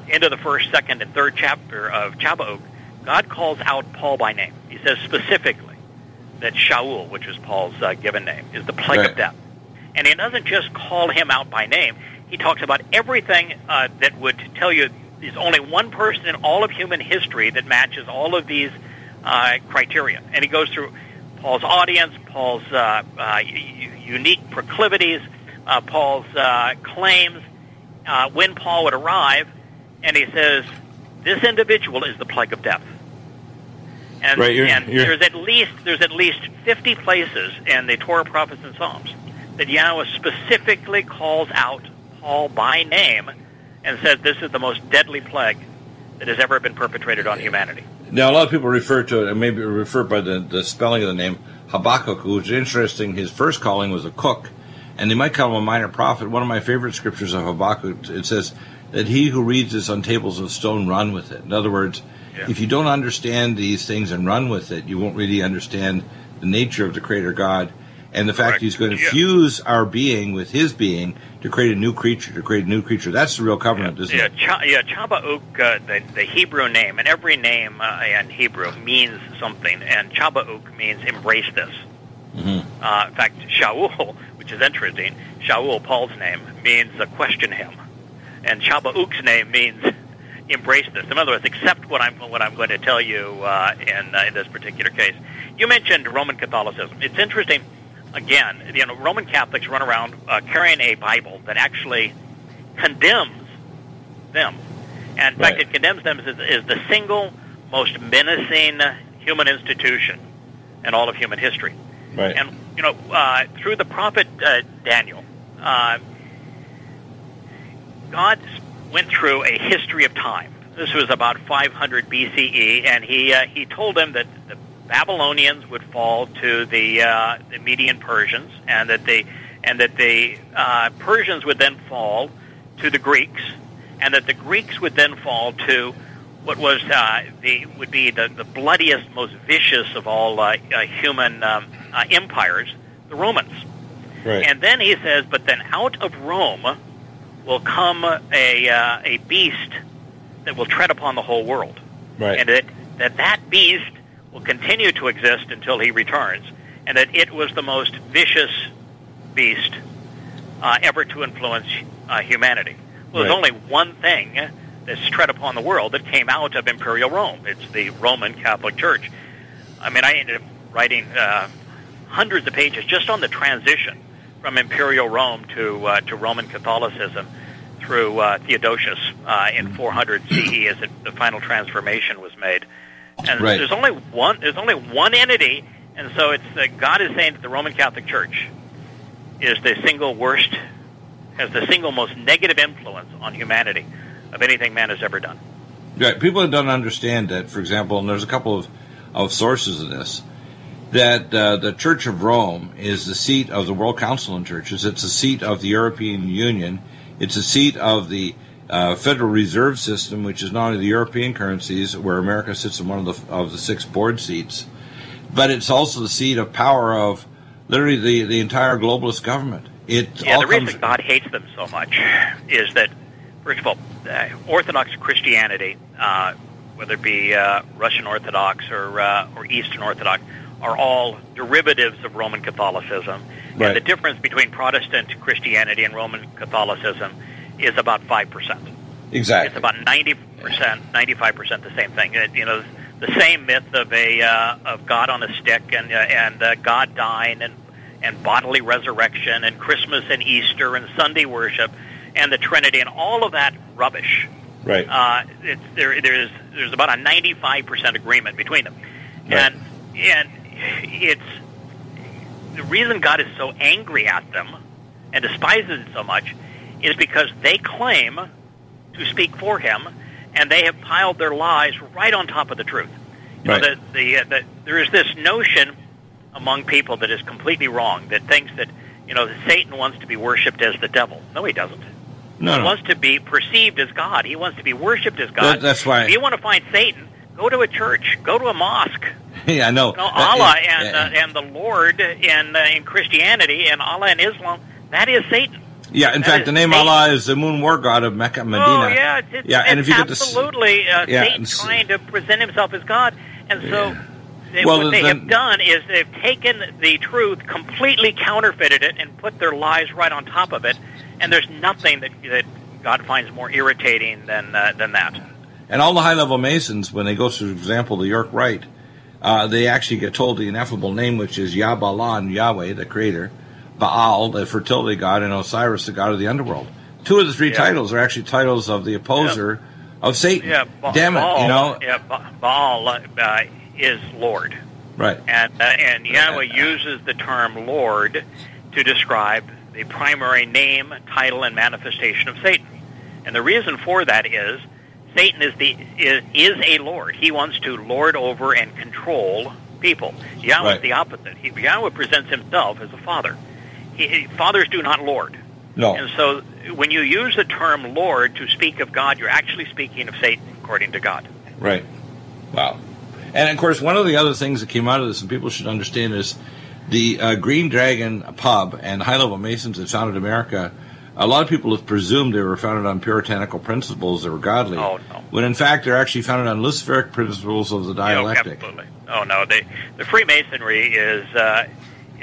end of the first, second, and third chapter of Chabauk, God calls out Paul by name. He says specifically that Shaul, which is Paul's uh, given name, is the plague Right. of death. And he doesn't just call him out by name. He talks about everything uh, that would tell you there's only one person in all of human history that matches all of these uh, criteria. And he goes through Paul's audience, Paul's uh, uh, unique proclivities, uh, Paul's uh, claims, uh, when Paul would arrive, and he says, "This individual is the plague of death." And, Right, you're- and you're- there's at least there's at least 50 places in the Torah, prophets, and Psalms that Yahweh specifically calls out Paul by name and says this is the most deadly plague that has ever been perpetrated on humanity. Now, a lot of people refer to it, and maybe refer by the, the spelling of the name Habakkuk, which is interesting. His first calling was a cook, and they might call him a minor prophet. One of my favorite scriptures of Habakkuk, it says that he who reads this on tables of stone run with it. In other words, Yeah. if you don't understand these things and run with it, you won't really understand the nature of the Creator God and the fact Correct. He's going to Yeah. fuse our being with His being to create a new creature. To create a new creature, that's the real covenant, isn't Yeah, it? Cha- yeah, Chabauk, uh, the, the Hebrew name, and every name uh, in Hebrew means something, and Chabauk means embrace this. Mhm. Uh, in fact, Shaul, which is interesting, Shaul, Paul's name, means uh, question him, and Chabauk's name means embrace this. In other words, accept what I'm what I'm going to tell you uh, in uh, in this particular case. You mentioned Roman Catholicism. It's interesting. Again, you know, Roman Catholics run around uh, carrying a Bible that actually condemns them. And in fact, it condemns them as, as the single most menacing human institution in all of human history. Right. And you know, uh, through the prophet uh, Daniel, uh, God went through a history of time. This was about 500 BCE, and he uh, he told them that the Babylonians would fall to the uh, the Median Persians, and that the and that the uh, Persians would then fall to the Greeks, and that the Greeks would then fall to what was uh, the would be the, the bloodiest, most vicious of all uh, uh, human um, uh, empires, the Romans. Right. And then he says, but then out of Rome will come a uh, a beast that will tread upon the whole world, right. and that that that beast will continue to exist until he returns, and that it was the most vicious beast uh, ever to influence uh, humanity. Well, there's only one thing that's tread upon the world that came out of Imperial Rome. It's the Roman Catholic Church. I mean, I ended up writing uh, hundreds of pages just on the transition from Imperial Rome to uh, to Roman Catholicism through uh, Theodosius uh, in 400 CE as it, the final transformation was made. And Right. there's only one. There's only one entity, and so it's uh, God is saying that the Roman Catholic Church is the single worst, has the single most negative influence on humanity of anything man has ever done. Right. People don't understand that, for example, and there's a couple of of sources of this that uh, the Church of Rome is the seat of the World Council on Churches. It's the seat of the European Union. It's the seat of the uh, Federal Reserve System, which is not only the European currencies, where America sits in one of the of the six board seats, but it's also the seat of power of literally the, the entire globalist government. It Yeah, all the comes, reason God hates them so much is that, first of all, uh, Orthodox Christianity, uh, whether it be uh, Russian Orthodox or uh, or Eastern Orthodox, are all derivatives of Roman Catholicism. Right. And the difference between Protestant Christianity and Roman Catholicism is about five percent. exactly It's about ninety percent, ninety-five percent the same thing. It, you know, the same myth of a uh, of God on a stick and uh, and uh, God dying and and bodily resurrection and Christmas and Easter and Sunday worship and the Trinity and all of that rubbish. right. Uh, it's, there, there's there's about a ninety-five percent agreement between them, Right. and and it's the reason God is so angry at them and despises it so much is because they claim to speak for Him, and they have piled their lies right on top of the truth. You Right. know, the, the, uh, the, there is this notion among people that is completely wrong that thinks that you know Satan wants to be worshipped as the devil. No, he doesn't. no, He no. wants to be perceived as God. He wants to be worshipped as God. That- that's why- If you want to find Satan, go to a church, go to a mosque. (laughs) yeah, I know. You know, Allah uh, and uh, and the Lord in uh, in Christianity and Allah in Islam, that is Satan. Yeah, in that fact, the name Satan. Allah is the moon war god of Mecca, Medina. Oh yeah, it's, it's, yeah, and if you get to absolutely uh, yeah, Satan trying to present himself as God, and so. They, Well, what they then- have done is they've taken the truth, completely counterfeited it, and put their lies right on top of it. And there's nothing that, that God finds more irritating than uh, than that. And all the high level Masons, when they go through, for example, the York Rite, uh, they actually get told the ineffable name, which is Yahbalan, Yahweh, the creator, Baal, the fertility god, and Osiris, the god of the underworld. Two of the three Yeah. titles are actually titles of the opposer of Satan. Yeah, Ba- Damn it, Baal, you know? Yeah, Ba- Baal uh, is Lord, Right. and uh, and Yahweh uses the term Lord to describe the primary name, title, and manifestation of Satan. And the reason for that is Satan is the is, is a Lord. He wants to lord over and control people. Yahweh Right. is the opposite. He, Yahweh presents himself as a father. He, he- fathers do not lord. No. And so when you use the term Lord to speak of God, you're actually speaking of Satan, according to God. Right. Wow. And of course, one of the other things that came out of this, and people should understand, is the uh, Green Dragon pub and high level Masons that founded America. A lot of people have presumed they were founded on puritanical principles that were godly. Oh, no. When in fact they're actually founded on Luciferic principles of the dialectic. Oh, absolutely. Oh no, they, the Freemasonry is uh,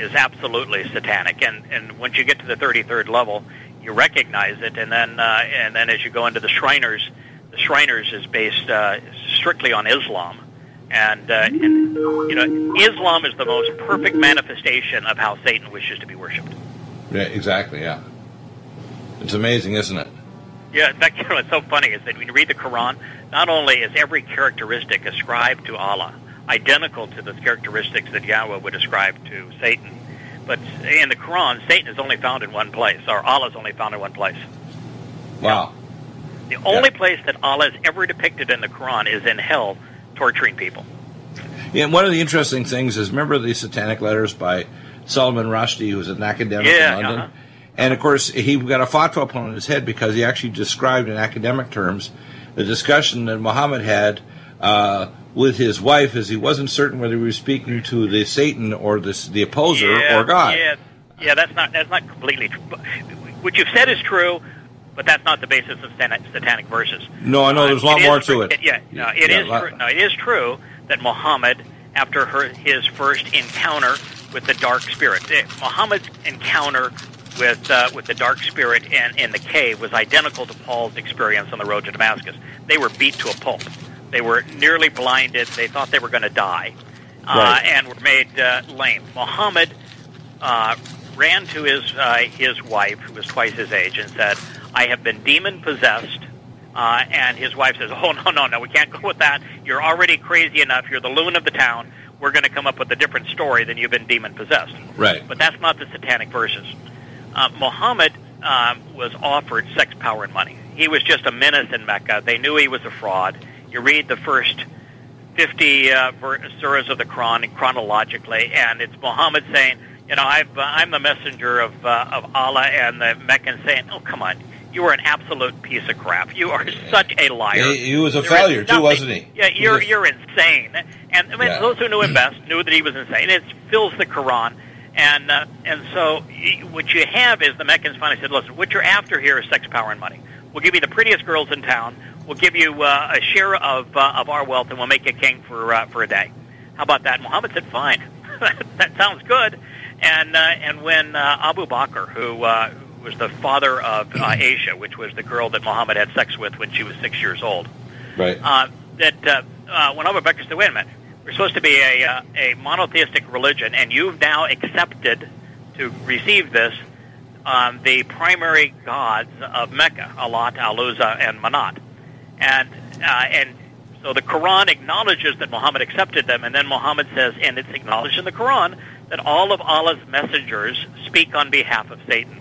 is absolutely satanic, and and once you get to the thirty third level, you recognize it, and then uh, and then as you go into the Shriners, the Shriners is based uh, strictly on Islam. And, uh, and you know, Islam is the most perfect manifestation of how Satan wishes to be worshipped. Yeah, exactly. Yeah. It's amazing, isn't it? Yeah, in fact, (laughs) you know what's so funny is that when you read the Quran, not only is every characteristic ascribed to Allah identical to the characteristics that Yahweh would ascribe to Satan, but in the Quran, Satan is only found in one place, or Allah is only found in one place. Wow. The only place that Allah is ever depicted in the Quran is in hell, torturing people. Yeah, and one of the interesting things is remember the Satanic Letters by Solomon Rushdie, who was an academic Yeah, in London? uh-huh. And of course, he got a fatwa put on his head because he actually described in academic terms the discussion that Muhammad had uh, with his wife, as he wasn't certain whether he was speaking to the Satan or the, the opposer yeah, or God. Yeah, yeah, that's not that's not completely true. What you've said is true, but that's not the basis of satanic, satanic verses. No, I know there's a lot it more to true- it. Yeah, no, it Yeah, is lot- true. No, it is true that Muhammad, after her, his first encounter with the dark spirit, eh, Muhammad's encounter with uh, with the dark spirit in, in the cave was identical to Paul's experience on the road to Damascus. They were beat to a pulp. They were nearly blinded. They thought they were going to die, uh, Right. and were made uh, lame. Muhammad uh, ran to his uh, his wife, who was twice his age, and said, "I have been demon possessed." Uh, and his wife says, "Oh no, no, no, we can't go with that. You're already crazy enough. You're the loon of the town. We're going to come up with a different story than you've been demon possessed." Right. But that's not the satanic verses. Uh, Muhammad um, was offered sex, power, and money. He was just a menace in Mecca. They knew he was a fraud. You read the first 50 uh, surahs of the Quran chronologically, and it's Muhammad saying, you know, I've, uh, I'm the messenger of uh, of Allah, and the Meccans saying, oh, come on, you are an absolute piece of crap. You are such a liar. He, he was a There failure too, wasn't he? Yeah, you're was- you're insane. And I mean, Yeah. those who knew him (clears throat) best knew that he was insane. It fills the Quran, and uh, and so y- what you have is the Meccans finally said, "Listen, what you're after here is sex, power, and money. We'll give you the prettiest girls in town. We'll give you uh, a share of uh, of our wealth, and we'll make you king for uh, for a day. How about that?" Muhammad said, "Fine, (laughs) that sounds good." And uh, and when uh, Abu Bakr, who uh, was the father of uh, Aisha, which was the girl that Muhammad had sex with when she was six years old, Right. uh, that uh, uh, when Abu Bakr said, "Wait a minute, we're supposed to be a uh, a monotheistic religion, and you've now accepted to receive this um, the primary gods of Mecca, Alat, Al-Uzza, and Manat, and uh, and so the Quran acknowledges that Muhammad accepted them, and then Muhammad says, and it's acknowledged in the Quran that all of Allah's messengers speak on behalf of Satan.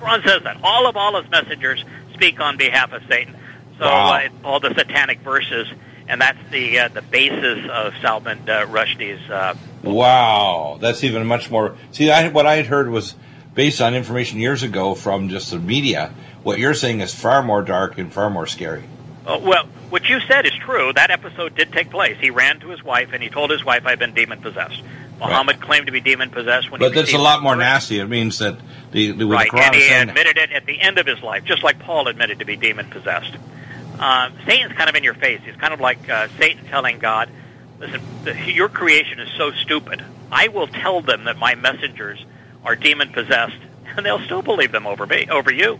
The Quran says that all of Allah's messengers speak on behalf of Satan. So Wow. uh, it's all the satanic verses, and that's the uh, the basis of Salman uh, Rushdie's. Uh, Wow, that's even much more. See, I, what I had heard was based on information years ago from just the media. What you're saying is far more dark and far more scary. oh, well, what you said is true. That episode did take place. He ran to his wife, and he told his wife, "I've been demon possessed." Muhammad claimed to be demon possessed when he But that's a lot more nasty. It means that the, the, right, the and he admitted it at the end of his life, just like Paul admitted to be demon possessed. Um, Satan's kind of in your face. He's kind of like uh, Satan telling God, "Listen, the, your creation is so stupid. I will tell them that my messengers are demon possessed, and they'll still believe them over me, over you."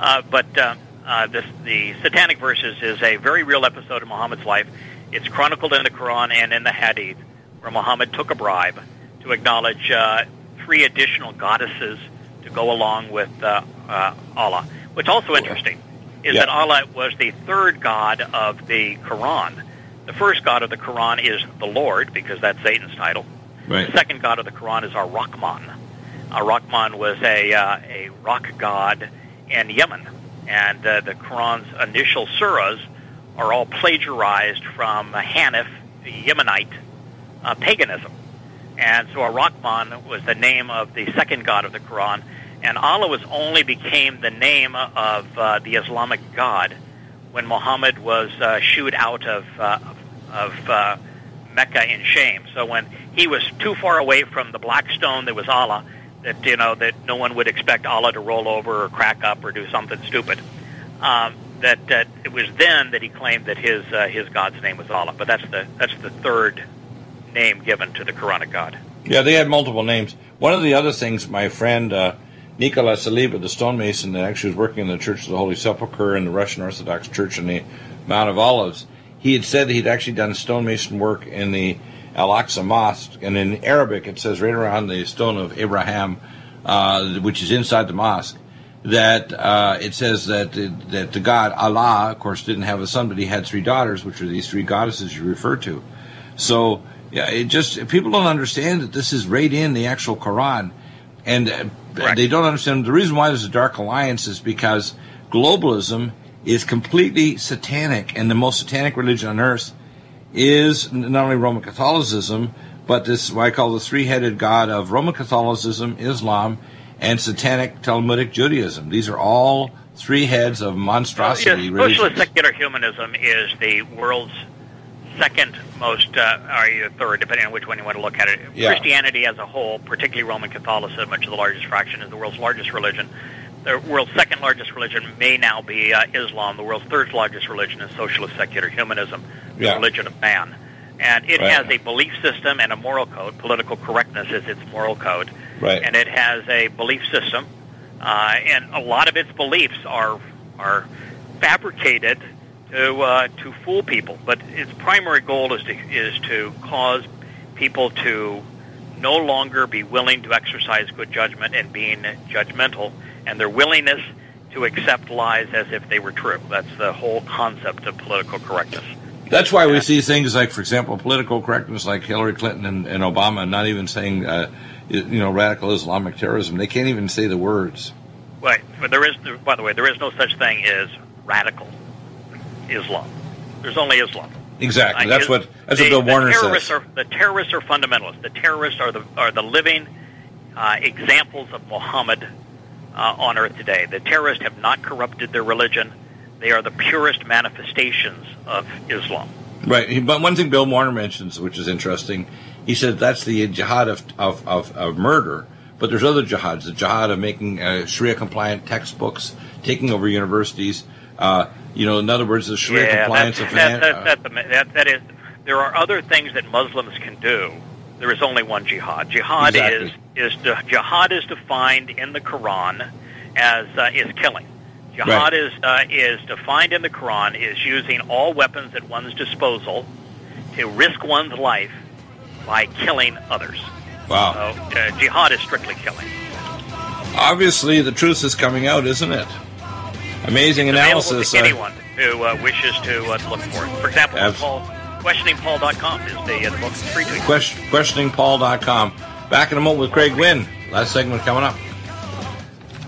Uh, but uh, uh, this, the Satanic Verses is a very real episode of Muhammad's life. It's chronicled in the Quran and in the Hadith, where Muhammad took a bribe to acknowledge uh, three additional goddesses to go along with uh, uh, Allah. What's also interesting is Yeah. that Allah was the third god of the Quran. The first god of the Quran is the Lord, because that's Satan's title. Right. The second god of the Quran is Ar-Rahman. Ar-Rahman was a, uh, a rock god in Yemen, and uh, the Quran's initial surahs are all plagiarized from Hanif, Yemenite uh, paganism. And so Ar-Rahman was the name of the second god of the Quran, and Allah was only became the name of uh, the Islamic God when Muhammad was uh, shooed out of uh, of uh, Mecca in shame. So when he was too far away from the black stone that was Allah, that you know that no one would expect Allah to roll over or crack up or do something stupid. Um, that, that it was then that he claimed that his uh, his God's name was Allah. But that's the that's the third name given to the Quranic God. Yeah, they had multiple names. One of the other things, my friend uh, Nikola Saliba, the stonemason that actually was working in the Church of the Holy Sepulchre and the Russian Orthodox Church in the Mount of Olives, he had said that he'd actually done stonemason work in the Al Aqsa Mosque, and in Arabic it says right around the stone of Abraham, uh, which is inside the mosque, that uh, it says that that the God Allah, of course, didn't have a son, but he had three daughters, which are these three goddesses you refer to. So yeah, it just people don't understand that this is right in the actual Quran, and uh, Correct. they don't understand the reason why there's a dark alliance is because globalism is completely satanic, and the most satanic religion on earth is not only Roman Catholicism, but this what I call the three-headed God of Roman Catholicism, Islam, and satanic Talmudic Judaism. These are all three heads of monstrosity. Yes, socialist secular humanism is the world's second most, uh, or third, depending on which one you want to look at it. Yeah. Christianity as a whole, particularly Roman Catholicism, which is the largest fraction, is the world's largest religion. The world's second largest religion may now be uh, Islam. The world's third largest religion is socialist secular humanism, the Yeah. religion of man. And it Right. has a belief system and a moral code. Political correctness is its moral code. Right. And it has a belief system, uh, and a lot of its beliefs are are fabricated to uh, to fool people. But its primary goal is to is to cause people to no longer be willing to exercise good judgment and being judgmental, and their willingness to accept lies as if they were true. That's the whole concept of political correctness. That's why we see things like, for example, political correctness, like Hillary Clinton and, and Obama, not even saying, uh, you know, radical Islamic terrorism. They can't even say the words. Right. But there is, by the way, there is no such thing as radical Islam. There's only Islam. Exactly. That's what that's the, what Bill the Warner terrorists says. Are, the terrorists are fundamentalists. The terrorists are the are the living uh, examples of Muhammad uh, on earth today. The terrorists have not corrupted their religion. They are the purest manifestations of Islam. Right. But one thing Bill Warner mentions, which is interesting, he said that's the jihad of, of, of, of murder. But there's other jihads, the jihad of making uh, Sharia compliant textbooks, taking over universities. Uh, you know, in other words, the Sharia yeah, compliance of that, that, that, that is. There are other things that Muslims can do. There is only one jihad. Jihad Exactly. is is de- jihad is defined in the Quran as uh, is killing. Jihad Right. is uh, is defined in the Quran is using all weapons at one's disposal to risk one's life by killing others. Wow. So uh, jihad is strictly killing. Obviously, the truth is coming out, isn't it? Amazing It's analysis. to uh, anyone who uh, wishes to uh, look for it. For example, Abs- Paul, questioningpaul.com is the, uh, the book. It's free to you. Question, questioningpaul.com. Back in a moment with Craig Winn. Last segment coming up.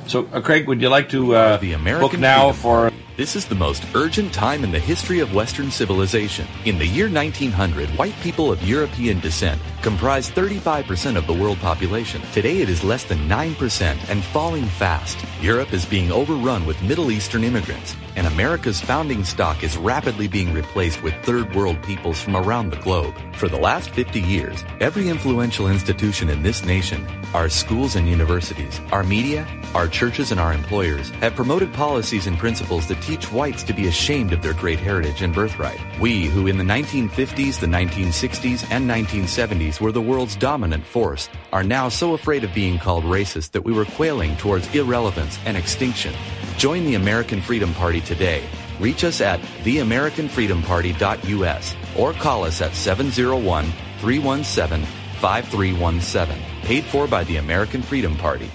So, uh, Craig, would you like to uh, The American book now Freedom for This is the most urgent time in the history of Western civilization. In the year 1900, white people of European descent comprised 35% of the world population. Today it is less than 9% and falling fast. Europe is being overrun with Middle Eastern immigrants, and America's founding stock is rapidly being replaced with third world peoples from around the globe. For the last 50 years, every influential institution in this nation, our schools and universities, our media, our churches and our employers have promoted policies and principles that teach whites to be ashamed of their great heritage and birthright. We, who in the 1950s, the 1960s, and 1970s were the world's dominant force, are now so afraid of being called racist that we were quailing towards irrelevance and extinction. Join the American Freedom Party today. Reach us at theamericanfreedomparty.us or call us at 701 317 5317. Paid for by the American Freedom Party.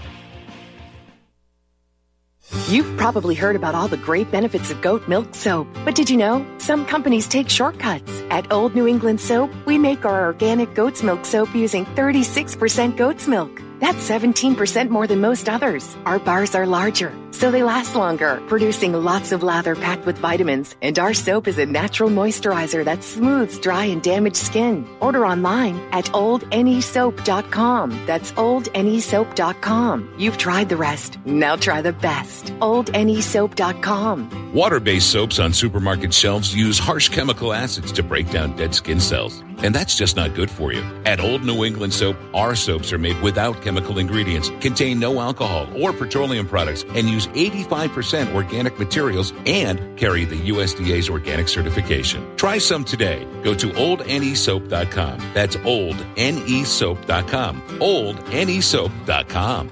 You've probably heard about all the great benefits of goat milk soap, but did you know some companies take shortcuts? At Old New England Soap, we make our organic goat's milk soap using 36% goat's milk. That's 17% more than most others. Our bars are larger, so they last longer, producing lots of lather packed with vitamins. And our soap is a natural moisturizer that smooths dry and damaged skin. Order online at oldnesoap.com. That's oldnesoap.com. You've tried the rest. Now try the best. oldnesoap.com. Water based soaps on supermarket shelves use harsh chemical acids to break down dead skin cells. And that's just not good for you. At Old New England Soap, our soaps are made without chemical ingredients, contain no alcohol or petroleum products, and use 85% organic materials and carry the USDA's organic certification. Try some today. Go to oldnesoap.com. That's oldnesoap.com. Oldnesoap.com.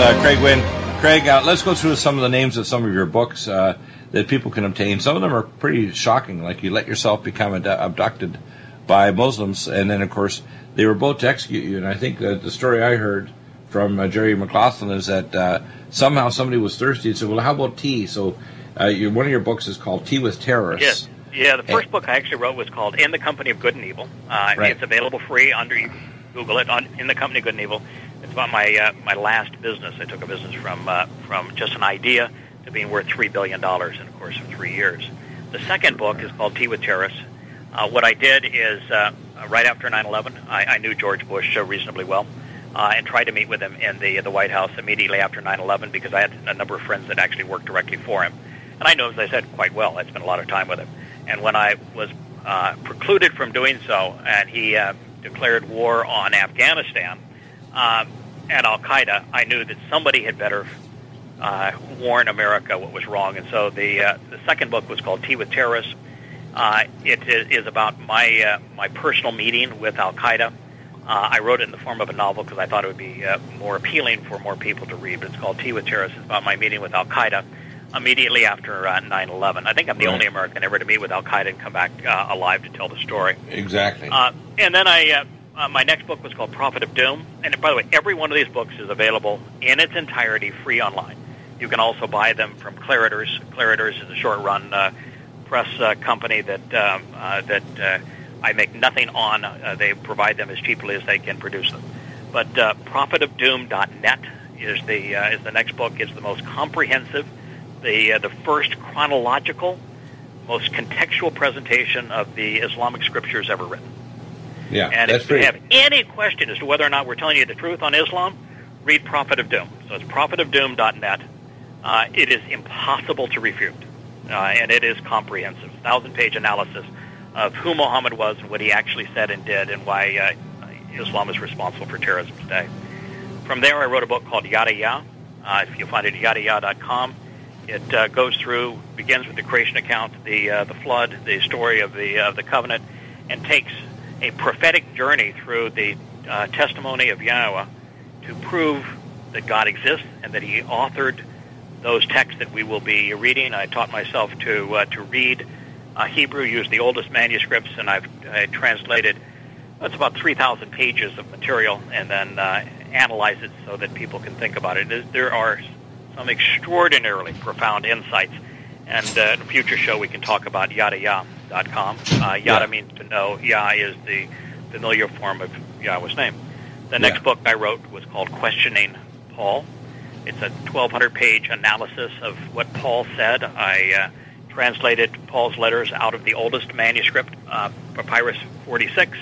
Uh, Craig Winn. Craig, uh, let's go through some of the names of some of your books uh, that people can obtain. Some of them are pretty shocking, like you let yourself become ad- abducted by Muslims, and then of course they were both to execute you. And I think that the story I heard from uh, Jerry McLaughlin is that uh, somehow somebody was thirsty and said, "Well, how about tea?" So uh, your, one of your books is called "Tea with Terrorists." Yes. Yeah, the first book I actually wrote was called In the Company of Good and Evil. Uh, Right. It's available free under you can Google it on In the Company of Good and Evil. It's about my uh, my last business. I took a business from uh, from just an idea to being worth three billion dollars in the course of three years. The second book is called Tea with Terrorists. Uh, what I did is uh, right after 9/11, I, I knew George Bush uh, reasonably well. Uh, and tried to meet with him in the the White House immediately after 9/11 because I had a number of friends that actually worked directly for him, and I know, as I said, quite well. I spent a lot of time with him. And when I was uh, precluded from doing so, and he uh, declared war on Afghanistan um, and Al Qaeda, I knew that somebody had better uh, warn America what was wrong. And so the uh, the second book was called Tea with Terrorists. Uh, it is, is about my uh, my personal meeting with Al Qaeda. Uh, I wrote it in the form of a novel because I thought it would be uh, more appealing for more people to read. But it's called Tea with Terrorists. It's about my meeting with Al Qaeda immediately after uh, 9/11. I think I'm the Right. only American ever to meet with Al Qaeda and come back uh, alive to tell the story. Exactly. Uh, and then I, uh, uh, my next book was called Prophet of Doom. And by the way, every one of these books is available in its entirety free online. You can also buy them from Clariters. Clariters is a short-run uh, press uh, company that um, uh, that uh, I make nothing on. Uh, they provide them as cheaply as they can produce them. But uh, prophetofdoom.net is the uh, is the next book. It's the most comprehensive, the uh, the first chronological, most contextual presentation of the Islamic scriptures ever written. Yeah, And if you have any question as to whether or not we're telling you the truth on Islam, read Prophet of Doom. So it's prophetofdoom.net. Uh, it is impossible to refute, uh, and it is comprehensive. Thousand-page analysis of who Muhammad was and what he actually said and did, and why uh, Islam is responsible for terrorism today. From there, I wrote a book called Yada Yah. Uh, if you find it at yadayah.com, it uh, goes through, begins with the creation account, the uh, the flood, the story of the of the covenant, and takes a prophetic journey through the uh, testimony of Yahweh to prove that God exists and that He authored those texts that we will be reading. I taught myself to uh, to read uh, Hebrew, use the oldest manuscripts, and I've uh, translated. It's about three thousand pages of material, and then uh, analyze it so that people can think about it. There- are some extraordinarily profound insights, and uh, in a future show we can talk about yadayah.com. Uh, yada Yeah. means to know. Yah is the familiar form of Yahweh's name. The next Yeah. book I wrote was called Questioning Paul. It's a 1,200-page analysis of what Paul said. I uh, translated Paul's letters out of the oldest manuscript, uh, Papyrus 46,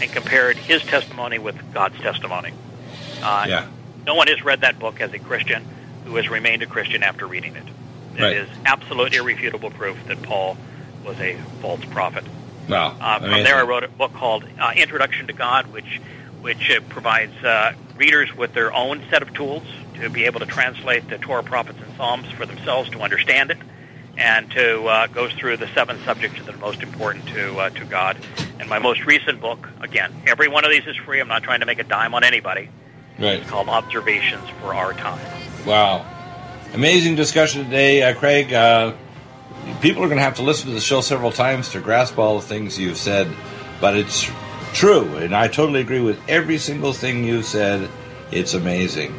and compared his testimony with God's testimony. Uh, Yeah. No one has read that book as a Christian who has remained a Christian after reading it. It Right. is absolute irrefutable proof that Paul was a false prophet. Wow. Uh, from amazing. there, I wrote a book called uh, Introduction to God, which which uh, provides uh, readers with their own set of tools to be able to translate the Torah, prophets, and Psalms for themselves to understand it, and to uh, goes through the seven subjects that are most important to uh, to God. And my most recent book, again, every one of these is free. I'm not trying to make a dime on anybody. Right. It's called Observations for Our Time. Wow. Amazing discussion today, uh, Craig. People are going to have to listen to the show several times to grasp all the things you've said, but it's true, and I totally agree with every single thing you've said. It's amazing.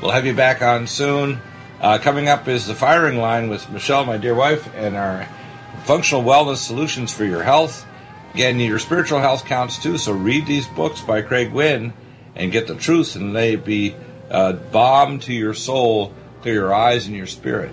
We'll have you back on soon. Uh, coming up is the firing line with Michelle, my dear wife, and our functional wellness solutions for your health. Again, your spiritual health counts too, so read these books by Craig Winn and get the truth, and they be uh, balm to your soul, to your eyes and your spirit.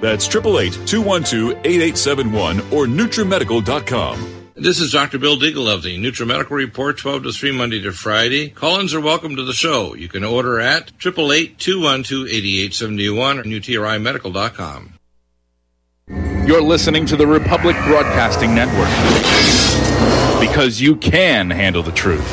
That's 888-212-8871 or NutriMedical.com. This is Dr. Bill Deagle of the NutriMedical Report, 12 to 3, Monday to Friday. Call-ins are welcome to the show. You can order at 888-212-8871 or NutriMedical.com. You're listening to the Republic Broadcasting Network because you can handle the truth.